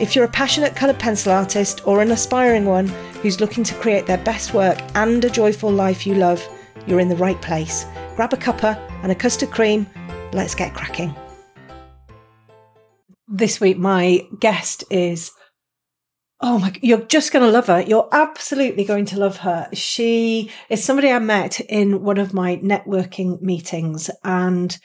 If you're a passionate coloured pencil artist or an aspiring one who's looking to create their best work and a joyful life you love, you're in the right place. Grab a cuppa and a custard cream. Let's get cracking. This week, my guest is. Oh my, you're just going to love her. You're absolutely going to love her. She is somebody I met in one of my networking meetings and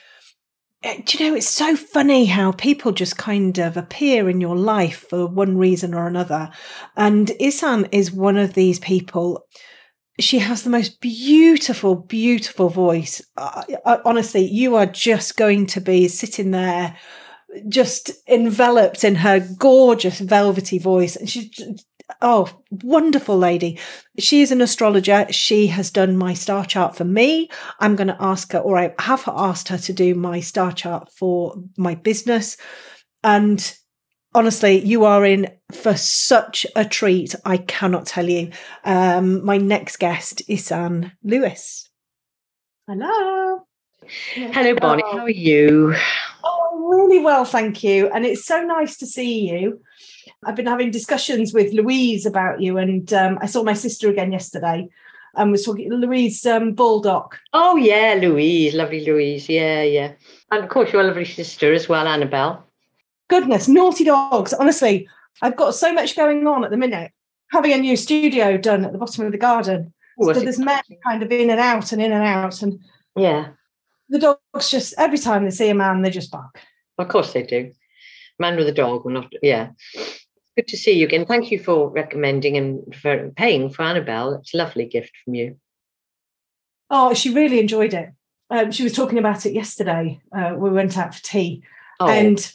do you know it's so funny how people just kind of appear in your life for one reason or another. And Ysanne is one of these people. She has the most beautiful beautiful voice. Uh, honestly you are just going to be sitting there just enveloped in her gorgeous velvety voice and she's oh, wonderful lady. She is an astrologer. She has done my star chart for me. I'm going to ask her, or I have asked her to do my star chart for my business. And honestly, you are in for such a treat. I cannot tell you. Um, my next guest is Ysanne Lewis. Hello. Hello, Bonny. How are you? Really well, thank you. And it's so nice to see you. I've been having discussions with Louise about you, and um, I saw my sister again yesterday and was talking Louise um, Baldock. Oh yeah, Louise, lovely Louise. Yeah, yeah. And of course, your lovely sister as well, Annabelle. Goodness, naughty dogs. Honestly, I've got so much going on at the minute. Having a new studio done at the bottom of the garden. Ooh, so there's men kind of in and out and in and out. And yeah. The dogs just every time they see a man, they just bark. Of course they do. Man with a dog will not yeah. Good to see you again. Thank you for recommending and for paying for Annabelle. It's a lovely gift from you. Oh, she really enjoyed it. Um, she was talking about it yesterday. Uh, we went out for tea, oh. and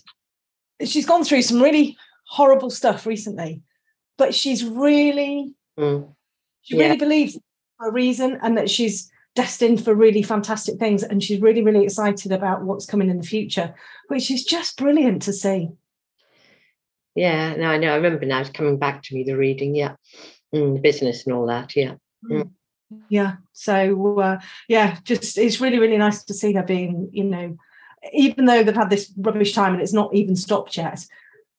she's gone through some really horrible stuff recently, but she's really, mm. she yeah. really believes for a reason, and that she's destined for really fantastic things, and she's really, really excited about what's coming in the future, which is just brilliant to see. Yeah, no, I know. I remember now. It's coming back to me the reading. Yeah, mm, the business and all that. Yeah. Mm. Yeah. So uh, yeah, just it's really really nice to see her being you know, even though they've had this rubbish time and it's not even stopped yet,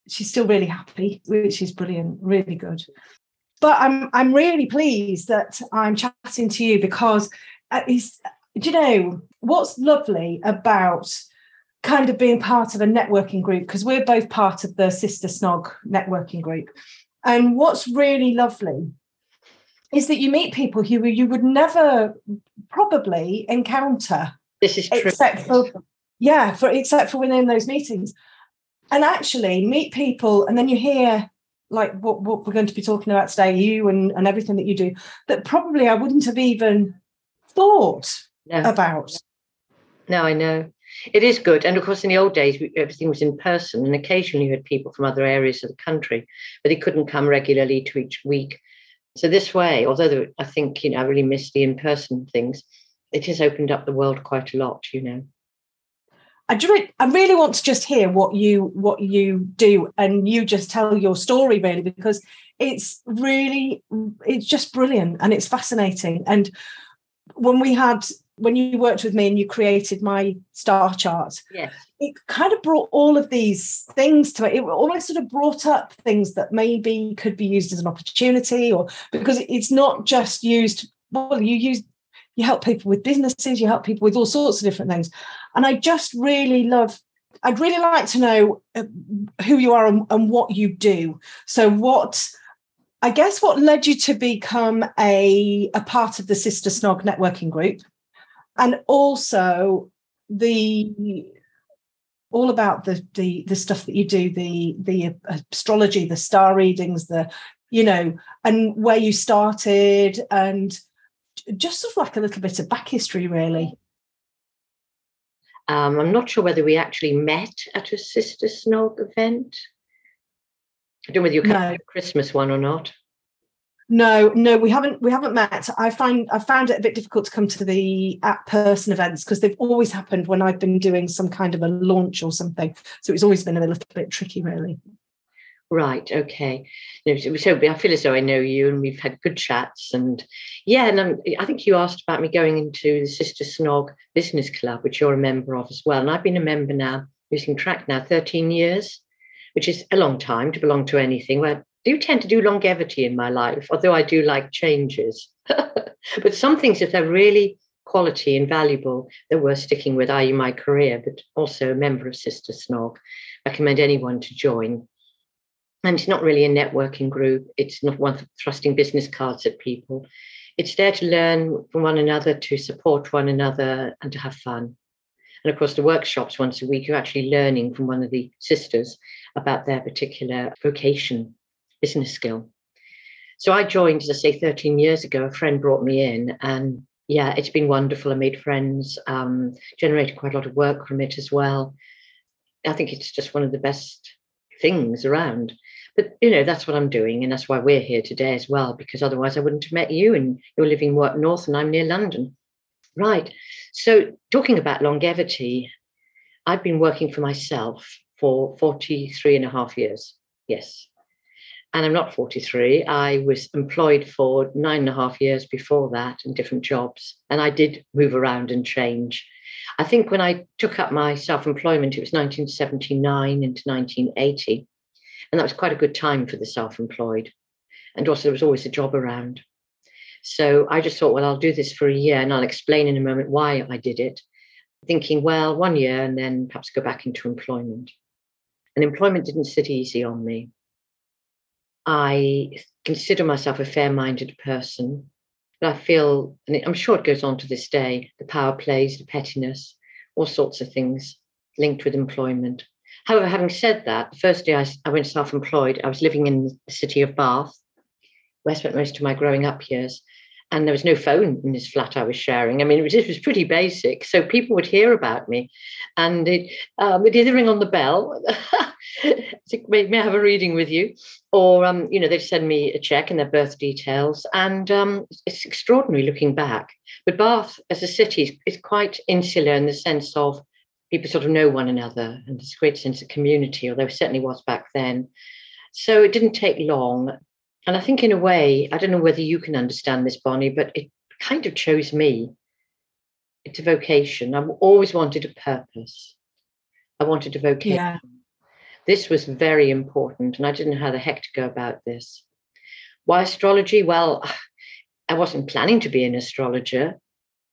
she's still really happy, which is brilliant. Really good. But I'm I'm really pleased that I'm chatting to you because Uh, it's, do you know what's lovely about kind of being part of a networking group because we're both part of the Sister Snog networking group. And what's really lovely is that you meet people who you would never probably encounter. This is true. Except for yeah, for except for within those meetings. And actually meet people and then you hear like what, what we're going to be talking about today, you and, and everything that you do, that probably I wouldn't have even thought no. about. No, I know. It is good. And of course, in the old days, everything was in person, and occasionally you had people from other areas of the country, but they couldn't come regularly to each week. So this way, although I think you know I really miss the in-person things, it has opened up the world quite a lot. You know. I really, I really want to just hear what you what you do, and you just tell your story really because it's really it's just brilliant and it's fascinating. And when we had when you worked with me and you created my star chart, yes. it kind of brought all of these things to it. It almost sort of brought up things that maybe could be used as an opportunity, or because it's not just used. Well, you use you help people with businesses, you help people with all sorts of different things, and I just really love. I'd really like to know uh, who you are and, and what you do. So, what I guess what led you to become a, a part of the Sister Snog networking group and also the all about the the the stuff that you do the the astrology the star readings the you know and where you started and just sort of like a little bit of back history really. Um, i'm not sure whether we actually met at a sister snog event i don't know whether you come no. christmas one or not no, no, we haven't. We haven't met. I find I found it a bit difficult to come to the at person events because they've always happened when I've been doing some kind of a launch or something. So it's always been a little bit tricky, really. Right. Okay. No, so I feel as though I know you, and we've had good chats. And yeah, and I'm, I think you asked about me going into the Sister Snog Business Club, which you're a member of as well. And I've been a member now, losing track now, 13 years, which is a long time to belong to anything. I do tend to do longevity in my life, although I do like changes. but some things, if they're really quality and valuable, they're worth sticking with, i.e., my career, but also a member of Sister Snog. I recommend anyone to join. And it's not really a networking group, it's not one thrusting business cards at people. It's there to learn from one another, to support one another, and to have fun. And of course, the workshops once a week, you're actually learning from one of the sisters about their particular vocation business skill. So I joined, as I say, 13 years ago. A friend brought me in, and yeah, it's been wonderful. I made friends, um, generated quite a lot of work from it as well. I think it's just one of the best things around. But you know, that's what I'm doing, and that's why we're here today as well. Because otherwise, I wouldn't have met you, and you're living work north, and I'm near London. Right. So, talking about longevity, I've been working for myself for 43 and a half years. Yes and I'm not 43. I was employed for nine and a half years before that in different jobs, and I did move around and change. I think when I took up my self employment, it was 1979 into 1980, and that was quite a good time for the self employed. And also, there was always a job around. So I just thought, well, I'll do this for a year and I'll explain in a moment why I did it, thinking, well, one year and then perhaps go back into employment. And employment didn't sit easy on me. I consider myself a fair minded person. But I feel, and I'm sure it goes on to this day, the power plays, the pettiness, all sorts of things linked with employment. However, having said that, the first day I, I went self employed, I was living in the city of Bath, where I spent most of my growing up years and there was no phone in this flat I was sharing. I mean, it was, it was pretty basic. So people would hear about me and it, um, it'd either ring on the bell, may, may I have a reading with you? Or, um, you know, they'd send me a check and their birth details. And um, it's extraordinary looking back. But Bath as a city is quite insular in the sense of people sort of know one another and there's a great sense of community, although it certainly was back then. So it didn't take long and I think, in a way, I don't know whether you can understand this, Bonny, but it kind of chose me. It's a vocation. I've always wanted a purpose. I wanted a vocation. Yeah. This was very important, and I didn't know how the heck to go about this. Why astrology? Well, I wasn't planning to be an astrologer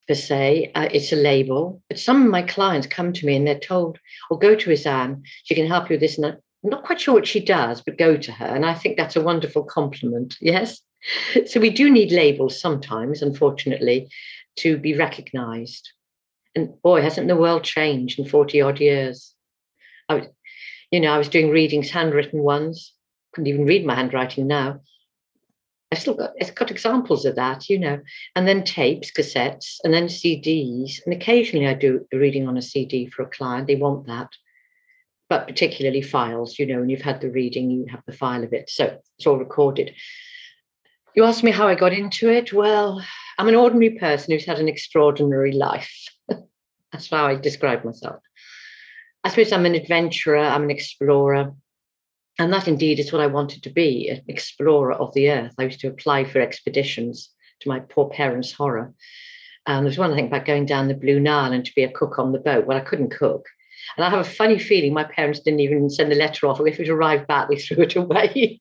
per se. Uh, it's a label. But some of my clients come to me and they're told, or go to Ysanne, she can help you with this and that. I'm not quite sure what she does, but go to her. And I think that's a wonderful compliment. Yes. So we do need labels sometimes, unfortunately, to be recognized. And boy, hasn't the world changed in 40 odd years? I was, you know, I was doing readings, handwritten ones. Couldn't even read my handwriting now. I've still got it's got examples of that, you know, and then tapes, cassettes, and then CDs. And occasionally I do a reading on a CD for a client. They want that but particularly files, you know, and you've had the reading, you have the file of it. So it's all recorded. You asked me how I got into it. Well, I'm an ordinary person who's had an extraordinary life. That's how I describe myself. I suppose I'm an adventurer, I'm an explorer. And that indeed is what I wanted to be an explorer of the earth. I used to apply for expeditions to my poor parents' horror. And there's one thing about going down the Blue Nile and to be a cook on the boat. Well, I couldn't cook. And I have a funny feeling my parents didn't even send the letter off, if it arrived back, they threw it away.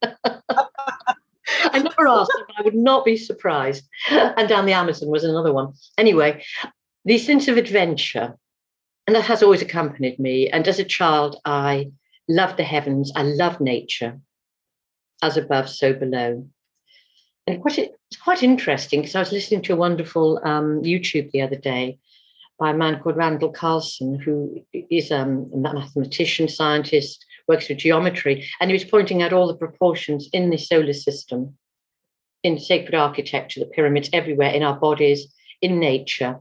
I never asked, but I would not be surprised. And down the Amazon was another one. Anyway, the sense of adventure, and that has always accompanied me. And as a child, I loved the heavens, I loved nature, as above, so below. And quite, it's quite interesting because I was listening to a wonderful um, YouTube the other day by a man called Randall Carlson, who is um, a mathematician, scientist, works with geometry, and he was pointing out all the proportions in the solar system, in sacred architecture, the pyramids everywhere, in our bodies, in nature.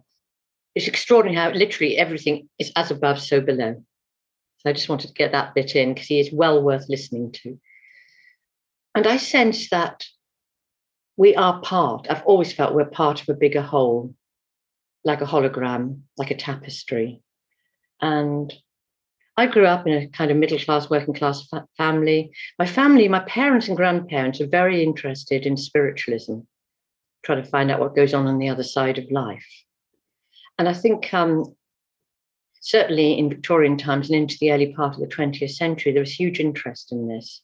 It's extraordinary how literally everything is as above, so below. So I just wanted to get that bit in because he is well worth listening to. And I sense that we are part, I've always felt we're part of a bigger whole, like a hologram, like a tapestry. And I grew up in a kind of middle class, working class fa- family. My family, my parents and grandparents are very interested in spiritualism, trying to find out what goes on on the other side of life. And I think um, certainly in Victorian times and into the early part of the 20th century, there was huge interest in this.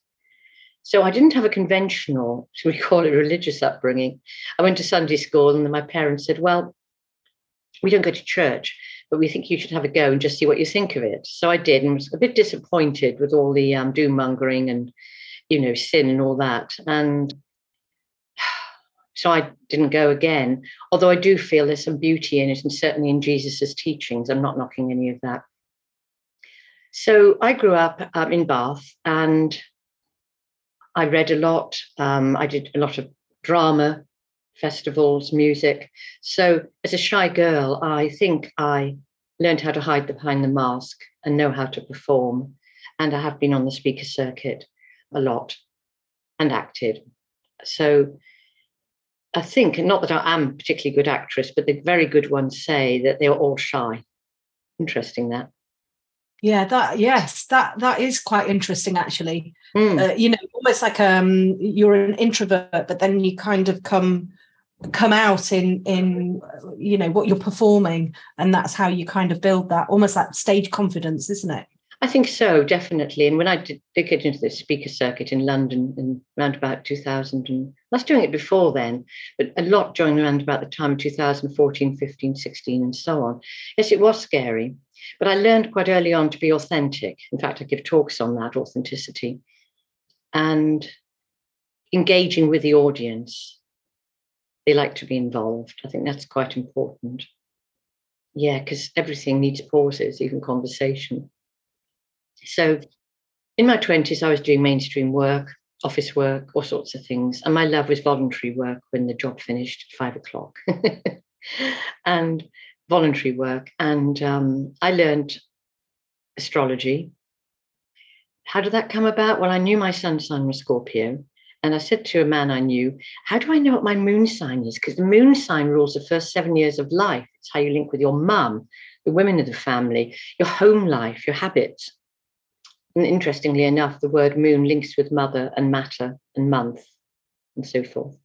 So I didn't have a conventional, should we call it religious upbringing. I went to Sunday school and then my parents said, Well, we don't go to church, but we think you should have a go and just see what you think of it. So I did and was a bit disappointed with all the um, doom mongering and, you know, sin and all that. And so I didn't go again, although I do feel there's some beauty in it, and certainly in Jesus's teachings. I'm not knocking any of that. So I grew up um, in Bath and I read a lot. Um, I did a lot of drama, festivals, music. So as a shy girl, I think I learned how to hide behind the mask and know how to perform. And I have been on the speaker circuit a lot and acted. So I think, not that I am a particularly good actress, but the very good ones say that they are all shy. Interesting that. Yeah, that yes, that that is quite interesting actually. Mm. Uh, you know, almost like um you're an introvert, but then you kind of come come out in in you know what you're performing, and that's how you kind of build that almost like stage confidence, isn't it? I think so, definitely. And when I did, did get into the speaker circuit in London in around about 2000, and I was doing it before then, but a lot during around about the time of 2014, 15, 16, and so on. Yes, it was scary, but I learned quite early on to be authentic. In fact, I give talks on that authenticity and engaging with the audience. They like to be involved. I think that's quite important. Yeah, because everything needs pauses, even conversation. So in my 20s, I was doing mainstream work, office work, all sorts of things. And my love was voluntary work when the job finished at five o'clock. and voluntary work. And um, I learned astrology. How did that come about? Well, I knew my sun sign was Scorpio. And I said to a man I knew, How do I know what my moon sign is? Because the moon sign rules the first seven years of life. It's how you link with your mum, the women of the family, your home life, your habits. And interestingly enough, the word moon links with mother and matter and month and so forth.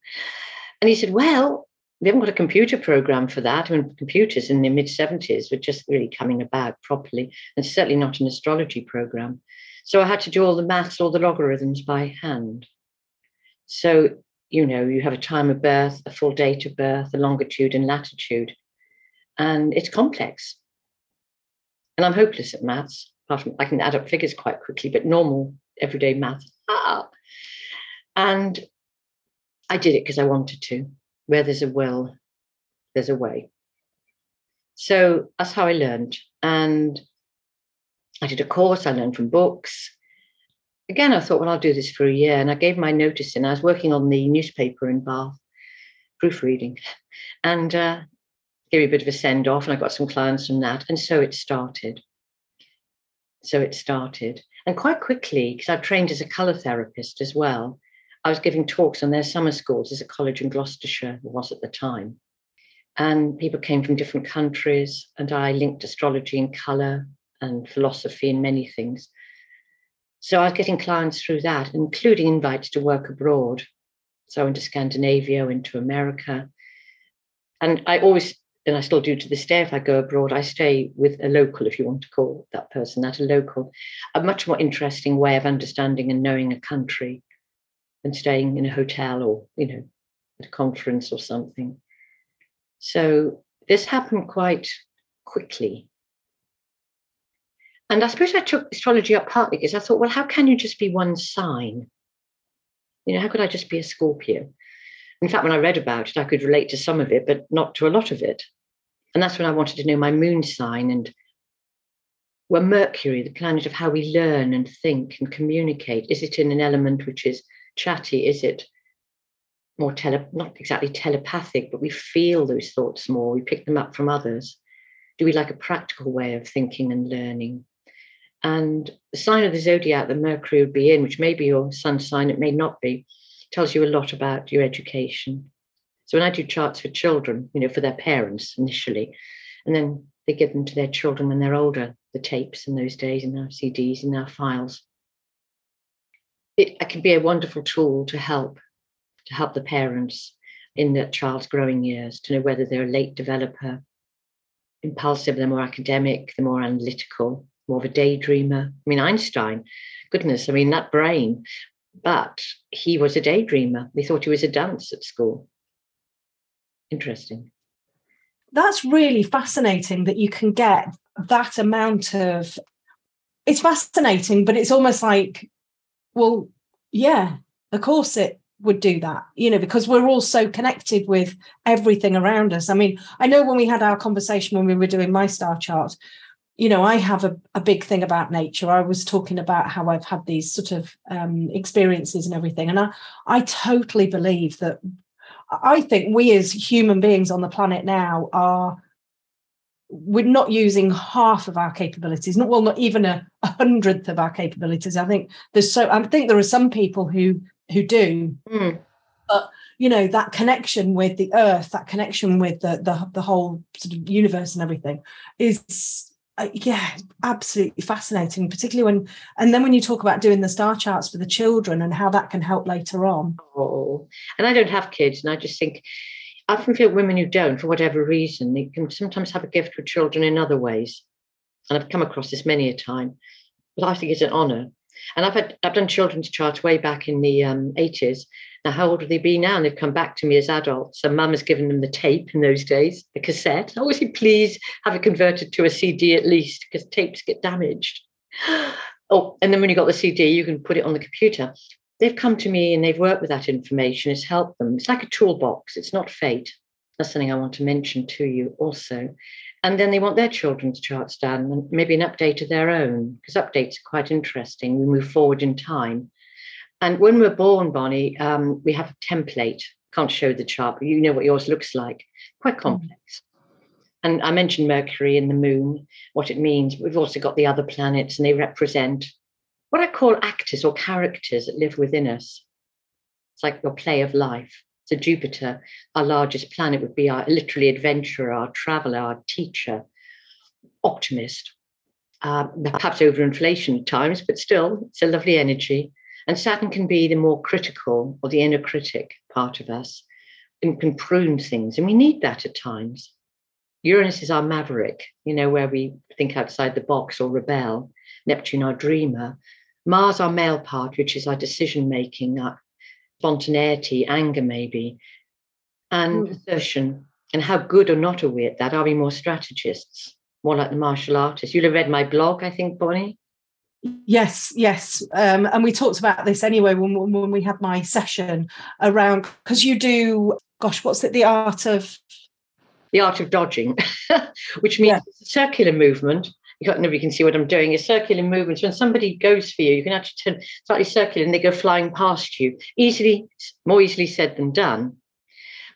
And he said, Well, we haven't got a computer program for that. I mean, computers in the mid 70s were just really coming about properly, and certainly not an astrology program. So I had to do all the maths, all the logarithms by hand. So, you know, you have a time of birth, a full date of birth, a longitude and latitude, and it's complex. And I'm hopeless at maths apart from I can add up figures quite quickly, but normal everyday math. Ah. And I did it because I wanted to. Where there's a will, there's a way. So that's how I learned. And I did a course, I learned from books. Again, I thought, well, I'll do this for a year. And I gave my notice in. I was working on the newspaper in Bath, proofreading, and uh, gave me a bit of a send off. And I got some clients from that. And so it started. So it started. And quite quickly, because I trained as a colour therapist as well, I was giving talks on their summer schools as a college in Gloucestershire, was at the time. And people came from different countries, and I linked astrology and colour and philosophy and many things. So I was getting clients through that, including invites to work abroad. So into Scandinavia, into America. And I always and I still do to this day if I go abroad, I stay with a local, if you want to call that person that a local, a much more interesting way of understanding and knowing a country than staying in a hotel or, you know, at a conference or something. So this happened quite quickly. And I suppose I took astrology up partly because I thought, well, how can you just be one sign? You know, how could I just be a Scorpio? In fact, when I read about it, I could relate to some of it, but not to a lot of it. And that's when I wanted to know my moon sign and where Mercury, the planet of how we learn and think and communicate, is it in an element which is chatty? Is it more tele, not exactly telepathic, but we feel those thoughts more, we pick them up from others? Do we like a practical way of thinking and learning? And the sign of the zodiac that Mercury would be in, which may be your sun sign, it may not be, tells you a lot about your education. So when I do charts for children, you know, for their parents initially, and then they give them to their children when they're older, the tapes in those days and our CDs and our files. It, it can be a wonderful tool to help to help the parents in the child's growing years to know whether they're a late developer, impulsive, they're more academic, they're more analytical, more of a daydreamer. I mean, Einstein, goodness, I mean, that brain, but he was a daydreamer. They thought he was a dunce at school. Interesting. That's really fascinating that you can get that amount of. It's fascinating, but it's almost like, well, yeah, of course it would do that, you know, because we're all so connected with everything around us. I mean, I know when we had our conversation when we were doing my star chart, you know, I have a, a big thing about nature. I was talking about how I've had these sort of um, experiences and everything. And I, I totally believe that I think we as human beings on the planet now are we're not using half of our capabilities not well not even a, a hundredth of our capabilities i think there's so i think there are some people who who do mm. but you know that connection with the earth that connection with the the, the whole sort of universe and everything is uh, yeah, absolutely fascinating, particularly when, and then when you talk about doing the star charts for the children and how that can help later on. Oh, and I don't have kids, and I just think, I often feel women who don't, for whatever reason, they can sometimes have a gift with children in other ways. And I've come across this many a time, but I think it's an honour. And I've had I've done children's charts way back in the um, 80s, now, how old will they be now? And they've come back to me as adults. And mum has given them the tape in those days, the cassette. Oh, would you please have it converted to a CD at least, because tapes get damaged. Oh, and then when you got the CD, you can put it on the computer. They've come to me and they've worked with that information. It's helped them. It's like a toolbox. It's not fate. That's something I want to mention to you also. And then they want their children's charts done and maybe an update of their own, because updates are quite interesting. We move forward in time. And when we're born, Bonny, um, we have a template. Can't show the chart, but you know what yours looks like. Quite mm. complex. Mm. And I mentioned Mercury and the moon, what it means. We've also got the other planets, and they represent what I call actors or characters that live within us. It's like your play of life. So Jupiter, our largest planet, would be our literally adventurer, our traveler, our teacher, optimist. Uh, perhaps overinflation at times, but still, it's a lovely energy. And Saturn can be the more critical or the inner critic part of us and can prune things. And we need that at times. Uranus is our maverick, you know, where we think outside the box or rebel. Neptune, our dreamer. Mars, our male part, which is our decision making, our spontaneity, anger, maybe. And mm. assertion. And how good or not are we at that? Are we more strategists, more like the martial artists? You'll have read my blog, I think, Bonny. Yes, yes, um, and we talked about this anyway when when we had my session around because you do. Gosh, what's it? The art of the art of dodging, which means yeah. circular movement. You got nobody can see what I'm doing. A circular movement. When somebody goes for you, you can actually turn slightly circular and they go flying past you. Easily, more easily said than done.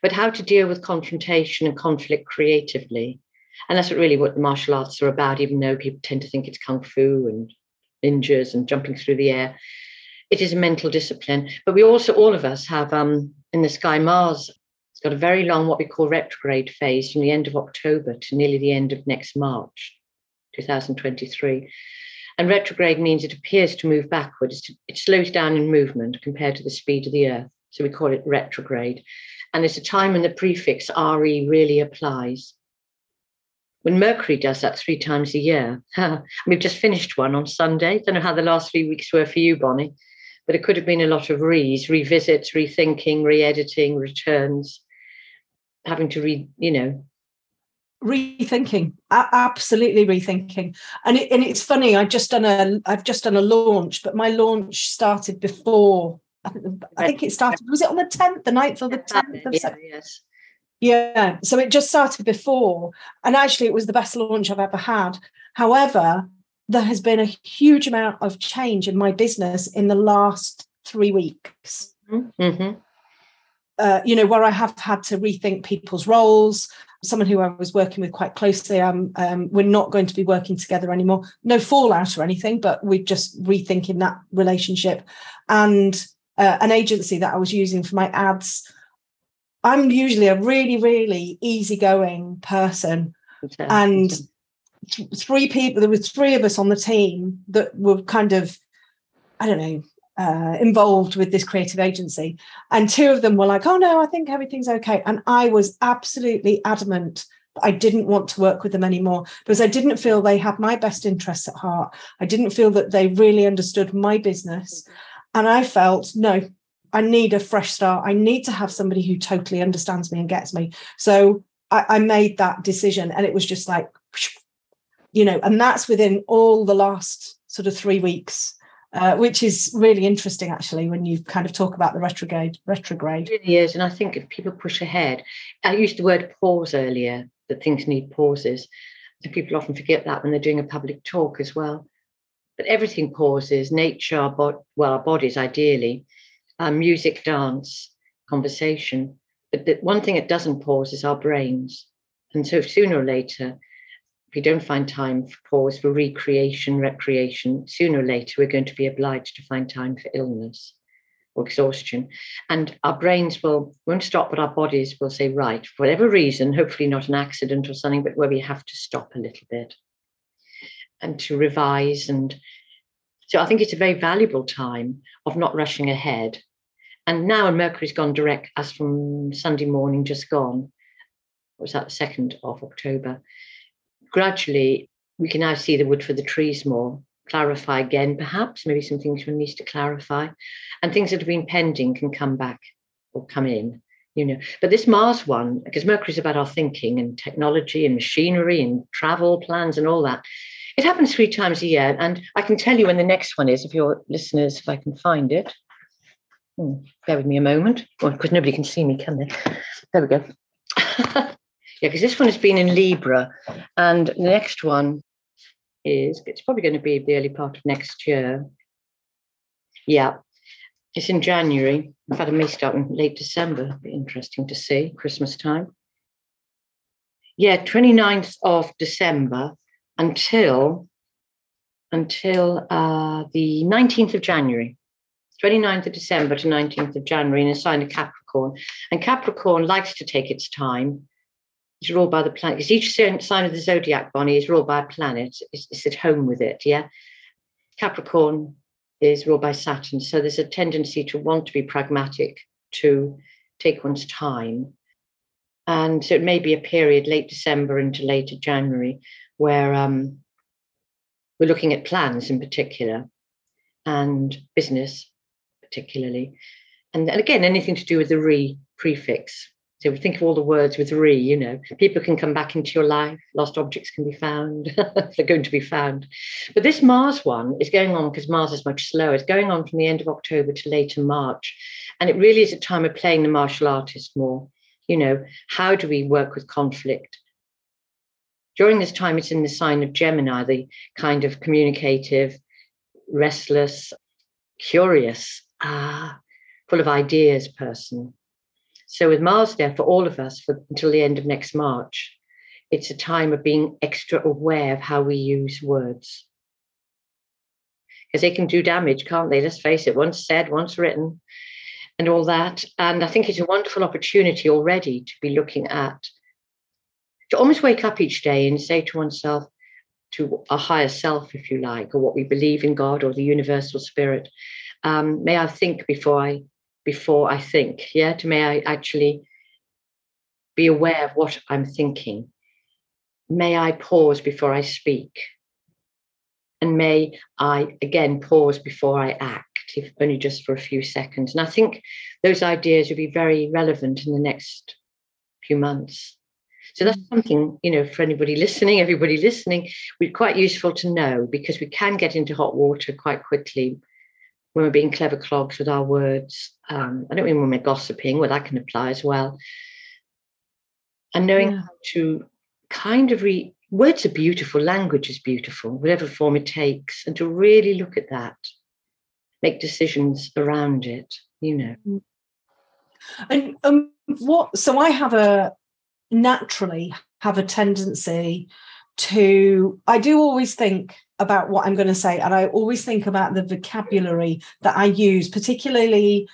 But how to deal with confrontation and conflict creatively. And that's what really what the martial arts are about, even though people tend to think it's kung fu and ninjas and jumping through the air. It is a mental discipline. But we also, all of us, have um, in the sky Mars. It's got a very long, what we call retrograde phase from the end of October to nearly the end of next March, 2023. And retrograde means it appears to move backwards. It slows down in movement compared to the speed of the Earth. So we call it retrograde. And it's a time when the prefix RE really applies when Mercury does that three times a year. We've just finished one on Sunday. Don't know how the last three weeks were for you, Bonny, but it could have been a lot of re's, revisits, rethinking, re-editing, returns, having to read, you know. Rethinking, absolutely rethinking, and it, and it's funny. I've just done a I've just done a launch, but my launch started before I think, I it started, was it on the 10th, the 9th or the 10th of yeah, yes. Yeah, so it just started before. And actually, it was the best launch I've ever had. However, there has been a huge amount of change in my business in the last three weeks. Mm-hmm. Uh, you know, where I have had to rethink people's roles. Someone who I was working with quite closely, um, um, we're not going to be working together anymore. No fallout or anything, but we're just rethinking that relationship. And uh, an agency that I was using for my ads. I'm usually a really, really easygoing person. Okay. And th- three people, there were three of us on the team that were kind of, I don't know, uh, involved with this creative agency. And two of them were like, oh no, I think everything's okay. And I was absolutely adamant I didn't want to work with them anymore because I didn't feel they had my best interests at heart. I didn't feel that they really understood my business. And I felt, no, I need a fresh start. I need to have somebody who totally understands me and gets me. So I, I made that decision. And it was just like, you know, and that's within all the last sort of three weeks uh, which is really interesting actually when you kind of talk about the retrograde retrograde it really is and i think if people push ahead i used the word pause earlier that things need pauses and people often forget that when they're doing a public talk as well but everything pauses nature our bo- well our bodies ideally um, music dance conversation but the one thing it doesn't pause is our brains and so sooner or later if we don't find time for pause for recreation, recreation, sooner or later we're going to be obliged to find time for illness or exhaustion. And our brains will won't stop, but our bodies will say, right, for whatever reason, hopefully not an accident or something, but where we have to stop a little bit and to revise. And so I think it's a very valuable time of not rushing ahead. And now when Mercury's gone direct, as from Sunday morning just gone, was that the 2nd of October? gradually we can now see the wood for the trees more, clarify again, perhaps, maybe some things we need to clarify. And things that have been pending can come back or come in, you know. But this Mars one, because Mercury's about our thinking and technology and machinery and travel plans and all that. It happens three times a year. And I can tell you when the next one is, if your listeners, if I can find it. Hmm, bear with me a moment. Because nobody can see me, can they? There we go. Yeah, because this one has been in Libra, and the next one is it's probably going to be the early part of next year. Yeah, it's in January. In fact, it may start in late December. Be interesting to see Christmas time. Yeah, 29th of December until until uh, the 19th of January. 29th of December to 19th of January in a sign of Capricorn. And Capricorn likes to take its time It's ruled by the planet. Because each sign of the zodiac, Bonny, is ruled by a planet. It's, it's at home with it. Yeah. Capricorn is ruled by Saturn. So there's a tendency to want to be pragmatic, to take one's time. And so it may be a period late December into later January where um, we're looking at plans in particular and business particularly. And, and again, anything to do with the re prefix so think of all the words with re, you know, people can come back into your life, lost objects can be found, they're going to be found. But this Mars one is going on because Mars is much slower. It's going on from the end of October to later March. And it really is a time of playing the martial artist more. You know, how do we work with conflict? During this time, it's in the sign of Gemini, the kind of communicative, restless, curious, ah, full of ideas person so with Mars there for all of us for until the end of next March, it's a time of being extra aware of how we use words. Because they can do damage, can't they? Let's face it, once said, once written, and all that. And I think it's a wonderful opportunity already to be looking at, to almost wake up each day and say to oneself, to a higher self, if you like, or what we believe in God or the universal spirit. Um, may I think before I before I think. Yeah, to may I actually be aware of what I'm thinking. May I pause before I speak. And may I again pause before I act, if only just for a few seconds. And I think those ideas will be very relevant in the next few months. So that's mm. something, you know, for anybody listening, everybody listening, we're quite useful to know because we can get into hot water quite quickly when we're being clever clogs with our words. Um, I don't mean when we're gossiping, well, that can apply as well. And knowing yeah. how to kind of read words are beautiful, language is beautiful, whatever form it takes, and to really look at that, make decisions around it, you know. Mm. And um, what? So I have a naturally have a tendency to. I do always think about what I'm going to say, and I always think about the vocabulary that I use, particularly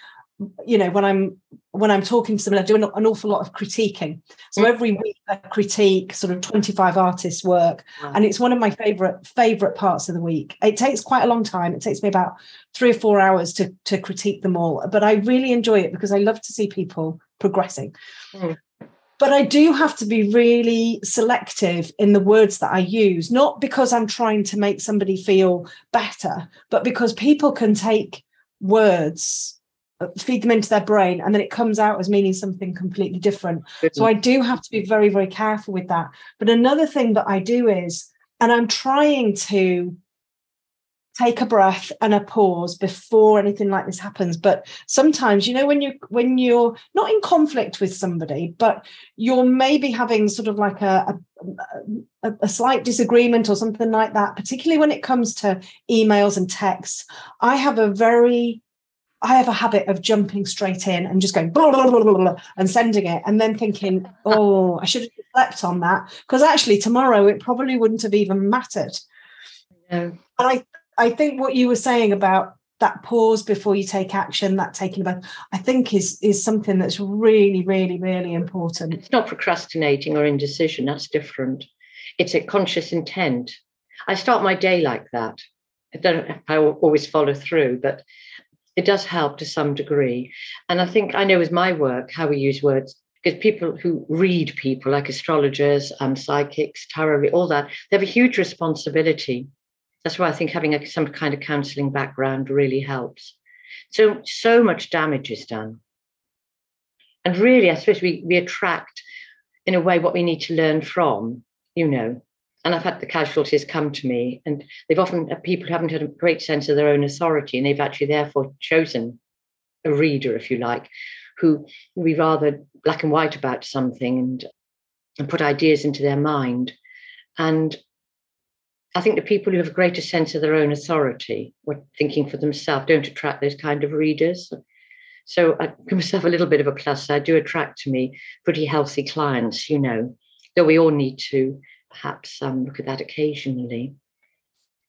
you know when i'm when i'm talking to someone i do an, an awful lot of critiquing so mm. every week i critique sort of 25 artists work wow. and it's one of my favorite favorite parts of the week it takes quite a long time it takes me about three or four hours to to critique them all but i really enjoy it because i love to see people progressing mm. But i do have to be really selective in the words that i use not because i'm trying to make somebody feel better but because people can take words uh, feed them into their brain and then it comes out as meaning something completely different. So i do have to be very very careful with that. But another thing that i do is and i'm trying to take a breath and a pause before anything like this happens but sometimes you know when you when you're not in conflict with somebody but you're maybe having sort of like a, a, a slight disagreement or something like that particularly when it comes to emails and texts i have a very I have a habit of jumping straight in and just going blah, blah, blah, and sending it and then thinking, oh, I should have slept on that. Because actually, tomorrow it probably wouldn't have even mattered. No. And I, I think what you were saying about that pause before you take action, that taking about, I think is is something that's really, really, really important. It's not procrastinating or indecision, that's different. It's a conscious intent. I start my day like that. I don't I always follow through, but it does help to some degree. And I think I know with my work how we use words because people who read people like astrologers, um, psychics, tarot, all that, they have a huge responsibility. That's why I think having a, some kind of counseling background really helps. So, so much damage is done. And really, I suppose we, we attract, in a way, what we need to learn from, you know and I've had the casualties come to me, and they've often uh, people who haven't had a great sense of their own authority, and they've actually therefore chosen a reader, if you like, who we rather black and white about something and and put ideas into their mind. And I think the people who have a greater sense of their own authority, or thinking for themselves, don't attract those kind of readers. So I give myself a little bit of a plus. I do attract to me pretty healthy clients, you know, though we all need to perhaps um, look at that occasionally.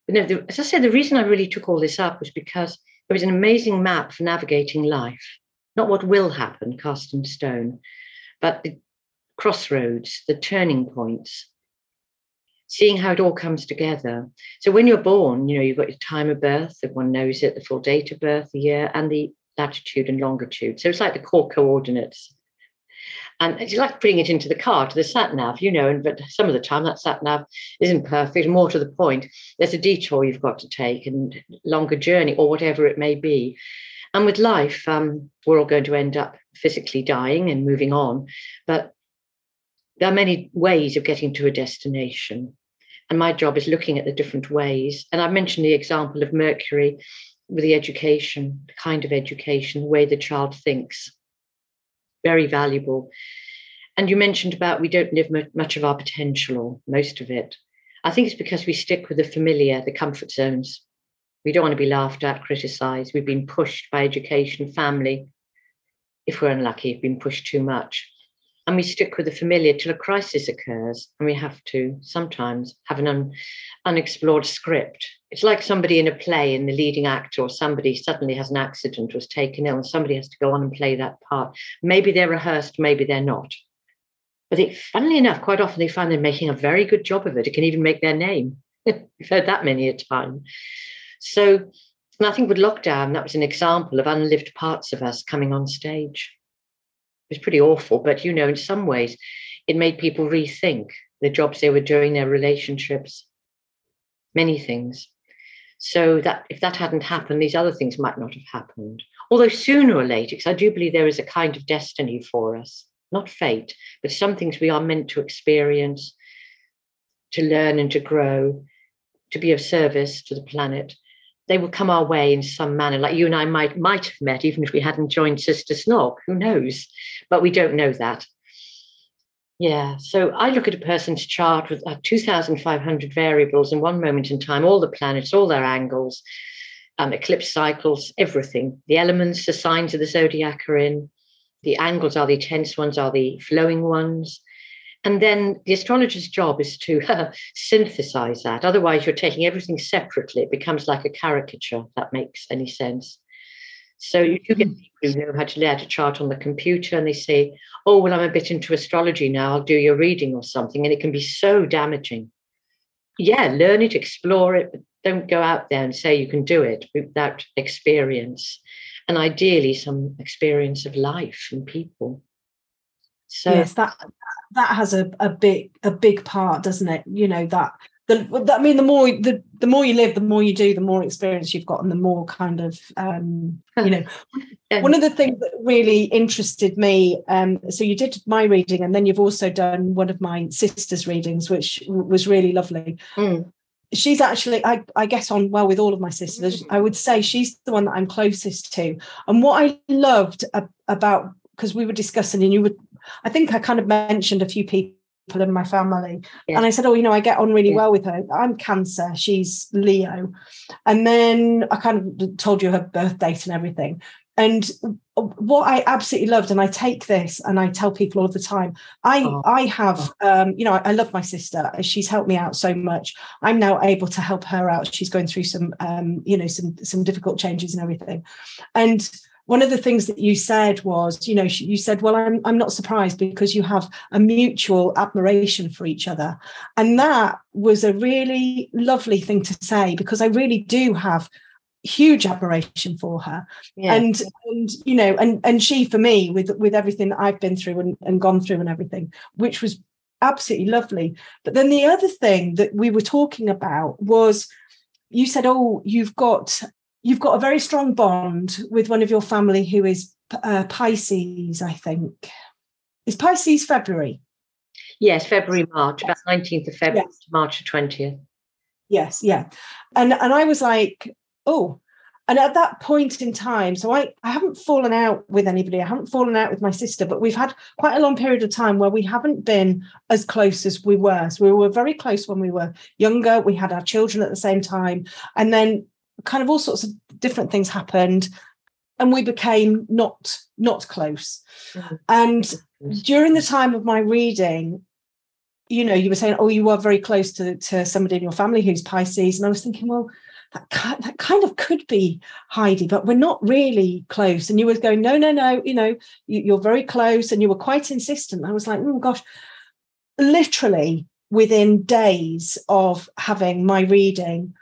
But no, the, as I said, the reason I really took all this up was because it was an amazing map for navigating life, not what will happen, cast in stone, but the crossroads, the turning points, seeing how it all comes together. So when you're born, you know, you've got your time of birth, everyone knows it, the full date of birth, the year, and the latitude and longitude. So it's like the core coordinates and it's like putting it into the car to the sat nav, you know, and but some of the time that sat nav isn't perfect. More to the point, there's a detour you've got to take and longer journey or whatever it may be. And with life, um, we're all going to end up physically dying and moving on, but there are many ways of getting to a destination. And my job is looking at the different ways. And I mentioned the example of Mercury with the education, the kind of education, the way the child thinks very valuable. And you mentioned about we don't live much of our potential or most of it. I think it's because we stick with the familiar, the comfort zones. We don't want to be laughed at, criticized. We've been pushed by education, family. If we're unlucky, we've been pushed too much. And we stick with the familiar till a crisis occurs, and we have to sometimes have an un, unexplored script. It's like somebody in a play, in the leading actor or somebody suddenly has an accident or is taken ill, and somebody has to go on and play that part. Maybe they're rehearsed, maybe they're not. But it, funnily enough, quite often they find they're making a very good job of it. It can even make their name. We've heard that many a time. So, and I think with lockdown, that was an example of unlived parts of us coming on stage. Was pretty awful, but you know, in some ways, it made people rethink the jobs they were doing, their relationships, many things. So that if that hadn't happened, these other things might not have happened. Although sooner or later, because I do believe there is a kind of destiny for us, not fate, but some things we are meant to experience, to learn and to grow, to be of service to the planet. They will come our way in some manner, like you and I might might have met, even if we hadn't joined Sister Snog. Who knows? But we don't know that. Yeah. So I look at a person's chart with uh, 2,500 variables in one moment in time, all the planets, all their angles, um, eclipse cycles, everything. The elements, the signs of the zodiac are in. The angles are the tense ones, are the flowing ones. And then the astrologer's job is to uh, synthesize that. Otherwise, you're taking everything separately. It becomes like a caricature, if that makes any sense. So you do get mm. people who know how to lay out a chart on the computer and they say, oh, well, I'm a bit into astrology now, I'll do your reading or something. And it can be so damaging. Yeah, learn it, explore it, but don't go out there and say you can do it without experience. And ideally, some experience of life and people. So yes, that that has a, a big a big part, doesn't it? You know, that the, I mean, the more the the more you live, the more you do, the more experience you've got, and the more kind of um, you know. one of the things that really interested me. Um, so you did my reading, and then you've also done one of my sister's readings, which was really lovely. Mm. She's actually, I, I get on well with all of my sisters. Mm. I would say she's the one that I'm closest to. And what I loved about because we were discussing, and you would, I think I kind of mentioned a few people in my family. Yeah. And I said, Oh, you know, I get on really yeah. well with her. I'm Cancer, she's Leo. And then I kind of told you her birth date and everything. And what I absolutely loved, and I take this and I tell people all the time, I oh. I have oh. um, you know, I, I, love my sister. She's helped me out so much. I'm now able to help her out. She's going through some um, you know, some some difficult changes and everything. And one of the things that you said was, you know, you said, well, I'm, I'm not surprised because you have a mutual admiration for each other. And that was a really lovely thing to say because I really do have huge admiration for her yeah. and and you know and and she for me with with everything i've been through and, and gone through and everything which was absolutely lovely but then the other thing that we were talking about was you said oh you've got you've got a very strong bond with one of your family who is uh, Pisces, I think. Is Pisces February? Yes, February, March, about 19th of February yes. to March 20th. Yes, yeah. And and I was like, oh, and at that point in time, so I, I haven't fallen out with anybody. I haven't fallen out with my sister, but we've had quite a long period of time where we haven't been as close as we were. So we were very close when we were younger. We had our children at the same time. And then kind of all sorts of different things happened and we became not not close. Mm-hmm. and during the time of my reading you know you were saying oh you are very close to, to somebody in your family who's pisces. And i was thinking well that, that kind of could be heidi but we're not really close. And you were going no no no you know you, are very close and you were quite insistent. I was like oh gosh. Literally within days of having my reading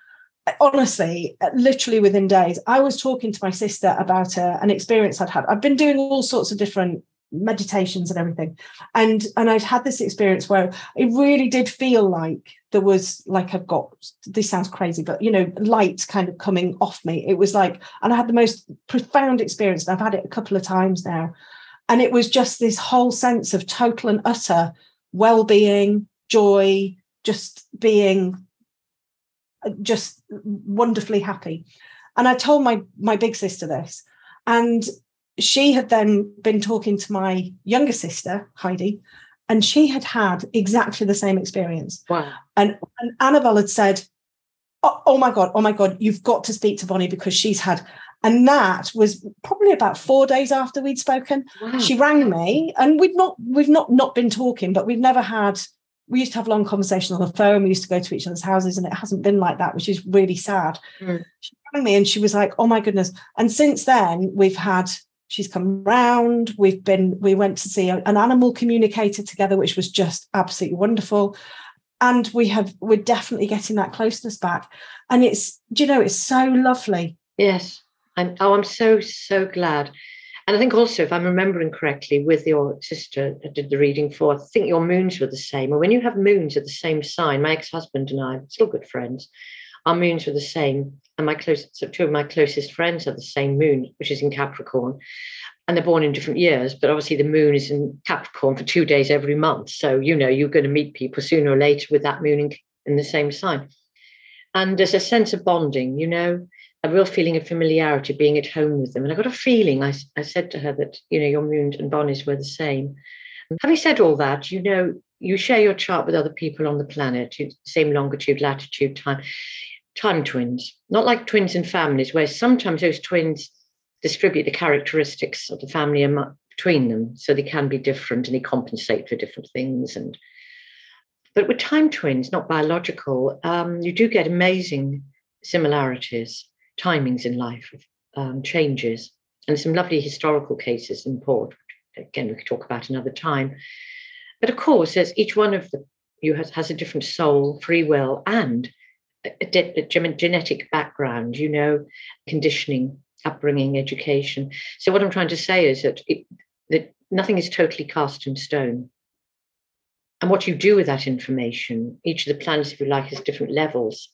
honestly, literally within days, I was talking to my sister about a, uh, an experience I'd had. I've been doing all sorts of different meditations and everything. And and i'd had this experience where it really did feel like there was like i've got this sounds crazy but you know light kind of coming off me. It was like and i had the most profound experience and i've had it a couple of times now. And it was just this whole sense of total and utter well-being joy just being Uh, just wonderfully happy. And I told my my big sister this, and she had then been talking to my younger sister Heidi, and she had had exactly the same experience. Wow! And, and Annabelle had said, oh, "Oh my god, oh my god, you've got to speak to Bonny because she's had." And that was probably about four days after we'd spoken. Wow. She rang me, and we'd not we've not not been talking, but we've never had we used to have long conversations on the phone. We used to go to each other's houses, and it hasn't been like that, which is really sad. Mm. She rang me and she was like, "Oh my goodness!" And since then, we've had. She's come round. We've been. We went to see an animal communicator together, which was just absolutely wonderful. And we have. We're definitely getting that closeness back. And it's. Do you know? It's so lovely. Yes. I'm. Oh, I'm so so glad. And I think also, if I'm remembering correctly, with your sister I did the reading for, I think your moons were the same. And when you have moons of the same sign, my ex-husband and I, still good friends, our moons were the same. And my close, so two of my closest friends are the same moon, which is in Capricorn. And they're born in different years, but obviously the moon is in Capricorn for two days every month. So, you know, you're going to meet people sooner or later with that moon in, in the same sign. And there's a sense of bonding, you know, a real feeling of familiarity being at home with them. And I got a feeling, I, I said to her that, you know, your moon and Bonny's were the same. Having said all that, you know, you share your chart with other people on the planet, same longitude, latitude, time, time twins, not like twins in families, where sometimes those twins distribute the characteristics of the family between them, so they can be different and they compensate for different things. And but with time twins, not biological, um, you do get amazing similarities, timings in life, um, changes, and some lovely historical cases in port. Again, we could talk about another time. But of course, as each one of the, you has, has a different soul, free will, and a, a, a genetic background, you know, conditioning, upbringing, education. So what I'm trying to say is that it, that nothing is totally cast in stone. And what you do with that information, each of the planets, if you like, has different levels.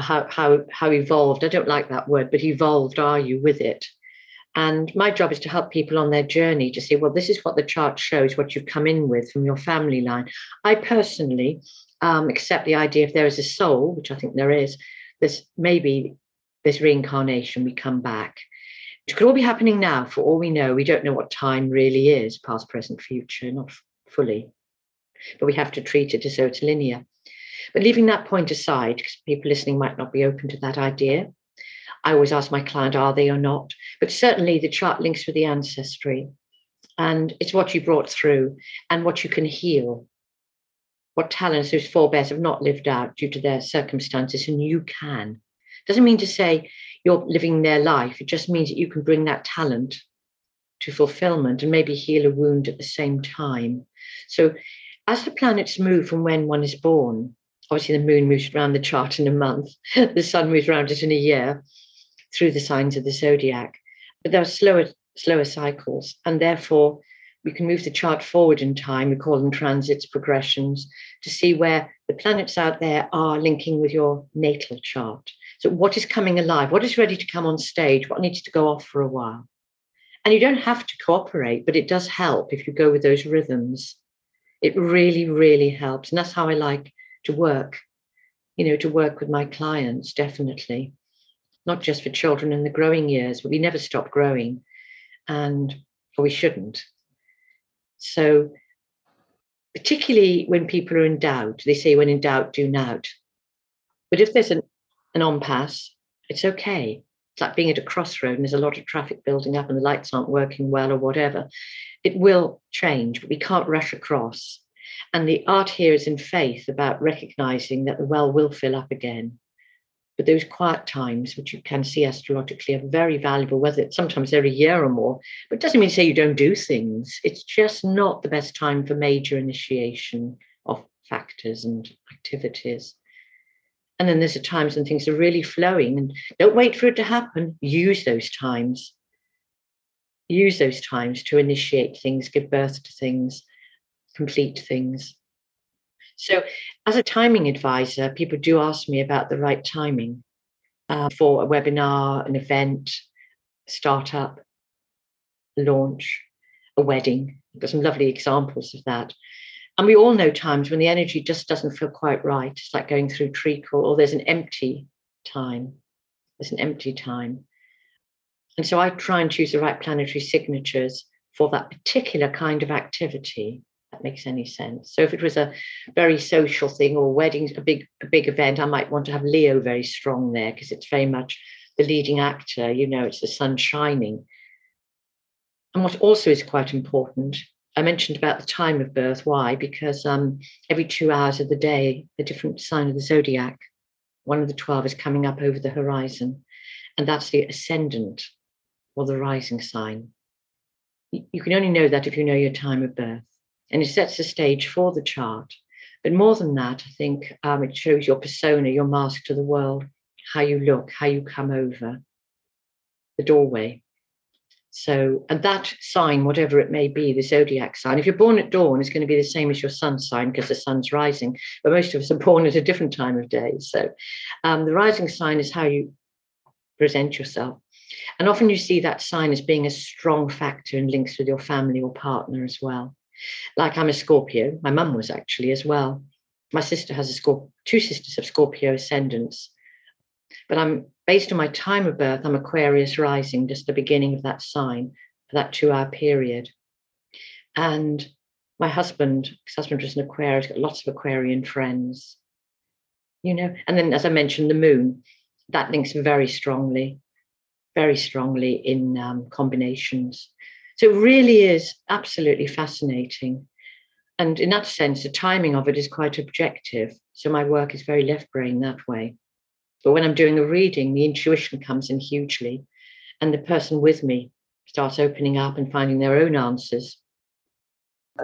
How how how evolved? I don't like that word, but evolved are you with it? And my job is to help people on their journey to see, well, this is what the chart shows, what you've come in with from your family line. I personally um, accept the idea if there is a soul, which I think there is, this maybe this reincarnation, we come back. It could all be happening now, for all we know. We don't know what time really is, past, present, future, not fully. But we have to treat it as though it's linear. But leaving that point aside, because people listening might not be open to that idea, I always ask my client, are they or not? But certainly the chart links with the ancestry. And it's what you brought through and what you can heal. What talents those forebears have not lived out due to their circumstances, and you can. Doesn't mean to say you're living their life. It just means that you can bring that talent to fulfillment and maybe heal a wound at the same time. So, as the planets move from when one is born, obviously the moon moves around the chart in a month, the sun moves around it in a year through the signs of the zodiac. But there are slower, slower cycles, and therefore we can move the chart forward in time. We call them transits, progressions, to see where the planets out there are linking with your natal chart. So, what is coming alive? What is ready to come on stage? What needs to go off for a while? And you don't have to cooperate, but it does help if you go with those rhythms. It really, really helps. And that's how I like to work, you know, to work with my clients, definitely not just for children in the growing years, but we never stop growing, and or we shouldn't. So, particularly when people are in doubt, they say, when in doubt, do not. But if there's an, an on pass, it's okay. It's like being at a crossroad and there's a lot of traffic building up and the lights aren't working well or whatever. It will change, but we can't rush across. And the art here is in faith about recognizing that the well will fill up again but those quiet times, which you can see astrologically, are very valuable, whether it's sometimes every year or more. But it doesn't mean to say you don't do things. It's just not the best time for major initiation of factors and activities. And then there's a times when things are really flowing and don't wait for it to happen. Use those times. Use those times to initiate things, give birth to things, complete things. So, as a timing advisor, people do ask me about the right timing uh, for a webinar, an event, startup, launch, a wedding. I've got some lovely examples of that. And we all know times when the energy just doesn't feel quite right. It's like going through treacle, or there's an empty time. There's an empty time. And so I try and choose the right planetary signatures for that particular kind of activity that makes any sense. So if it was a very social thing or weddings, a big a big event, I might want to have Leo very strong there because it's very much the leading actor. You know, it's the sun shining. And what also is quite important, I mentioned about the time of birth. Why? Because um, every two hours of the day, a different sign of the zodiac, one of the twelve is coming up over the horizon, and that's the ascendant or the rising sign. You can only know that if you know your time of birth and it sets the stage for the chart. But more than that, I think um, it shows your persona, your mask to the world, how you look, how you come over the doorway. So, and that sign, whatever it may be, the zodiac sign, if you're born at dawn, it's going to be the same as your sun sign because the sun's rising. But most of us are born at a different time of day. So, um, the rising sign is how you present yourself. And often you see that sign as being a strong factor in links with your family or partner as well. Like I'm a Scorpio. My mum was actually as well. My sister has a Scorpio, two sisters have Scorpio ascendants. But I'm based on my time of birth, I'm Aquarius rising, just the beginning of that sign for that two hour period. And my husband, his husband was an Aquarius, got lots of Aquarian friends, you know. And then, as I mentioned, the moon, that links very strongly, very strongly in um, combinations. So it really is absolutely fascinating. And in that sense, the timing of it is quite objective. So my work is very left brain that way. But when I'm doing a reading, the intuition comes in hugely, and the person with me starts opening up and finding their own answers.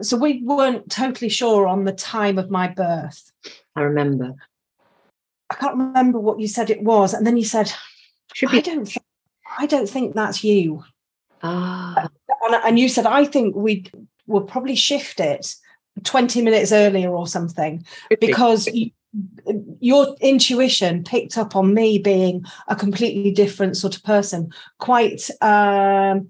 So we weren't totally sure on the time of my birth. I remember. I can't remember what you said it was, and then you said, Should be- "I don't, th- I don't think that's you." Ah. And, and you said, "I think we will probably shift it 20 minutes earlier or something because you, your intuition picked up on me being a completely different sort of person. Quite um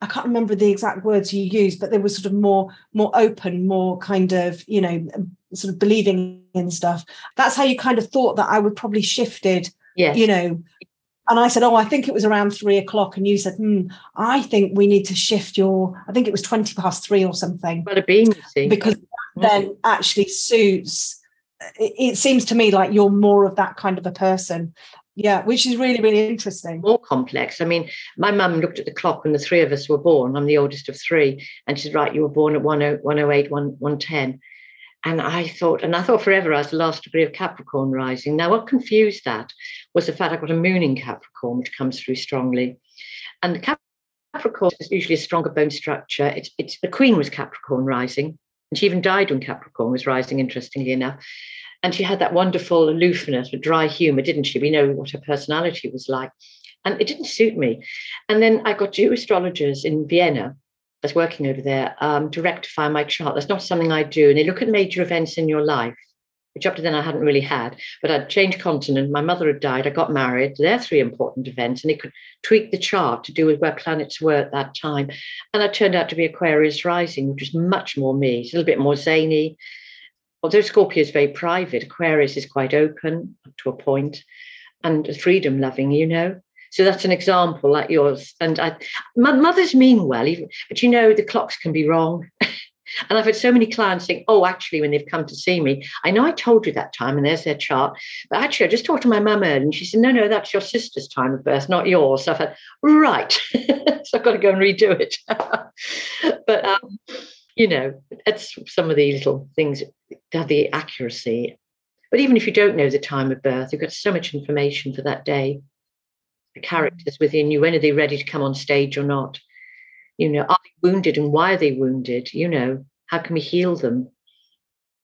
i can't remember the exact words you used but they were sort of more more open more kind of you know sort of believing in stuff. That's how you kind of thought that i would probably shifted yes. you know and I said, Oh, I think it was around three o'clock. And you said, hmm, I think we need to shift your, I think it was 20 past three or something. Well, a Because then actually suits it, it seems to me like you're more of that kind of a person. Yeah which is really really interesting. More complex. I mean my mum looked at the clock when the three of us were born. I'm the oldest of three. And she's right you were born at 108 110 and i thought and i thought forever i was the last degree of capricorn rising. Now what confused that was the fact i got a moon in capricorn which comes through strongly and capricorn is usually a stronger bone structure it's, it's the queen was capricorn rising and she even died when Capricorn was rising, interestingly enough. And she had that wonderful aloofness, with dry humor, didn't she? We know what her personality was like. And it didn't suit me. And then I got two astrologers in Vienna. that's working over there um, to rectify my chart. That's not something I do. And they look at major events in your life which up to then I hadn't really had. But I'd changed continent. My mother had died. I got married. They're three important events, and they could tweak the chart to do with where planets were at that time. And I turned out to be Aquarius rising, which is much more me. It's a little bit more zany. Although Scorpio is very private, Aquarius is quite open up to a point and freedom loving, you know. So that's an example like yours. And I, mothers mean well, even, but you know, the clocks can be wrong. And I've had so many clients saying, oh, actually, when they've come to see me, I know I told you that time, and there's their chart. But actually, I just talked to my mum and she said, no, no, that's your sister's time of birth, not yours. So I thought, right. so I've got to go and redo it. but, um, you know, it's some of the little things the accuracy. But even if you don't know the time of birth, you've got so much information for that day. The characters within you, when are they ready to come on stage or not? You know, are they wounded and why are they wounded? You know, how can we heal them?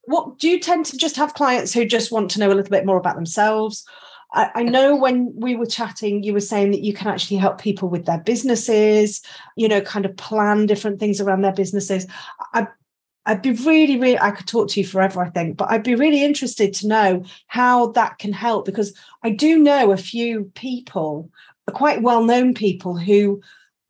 What do you tend to just have clients who just want to know a little bit more about themselves? I, I know when we were chatting, you were saying that you can actually help people with their businesses, you know, kind of plan different things around their businesses. I, I'd be really, really, I could talk to you forever, I think, but I'd be really interested to know how that can help because I do know a few people, quite well known people who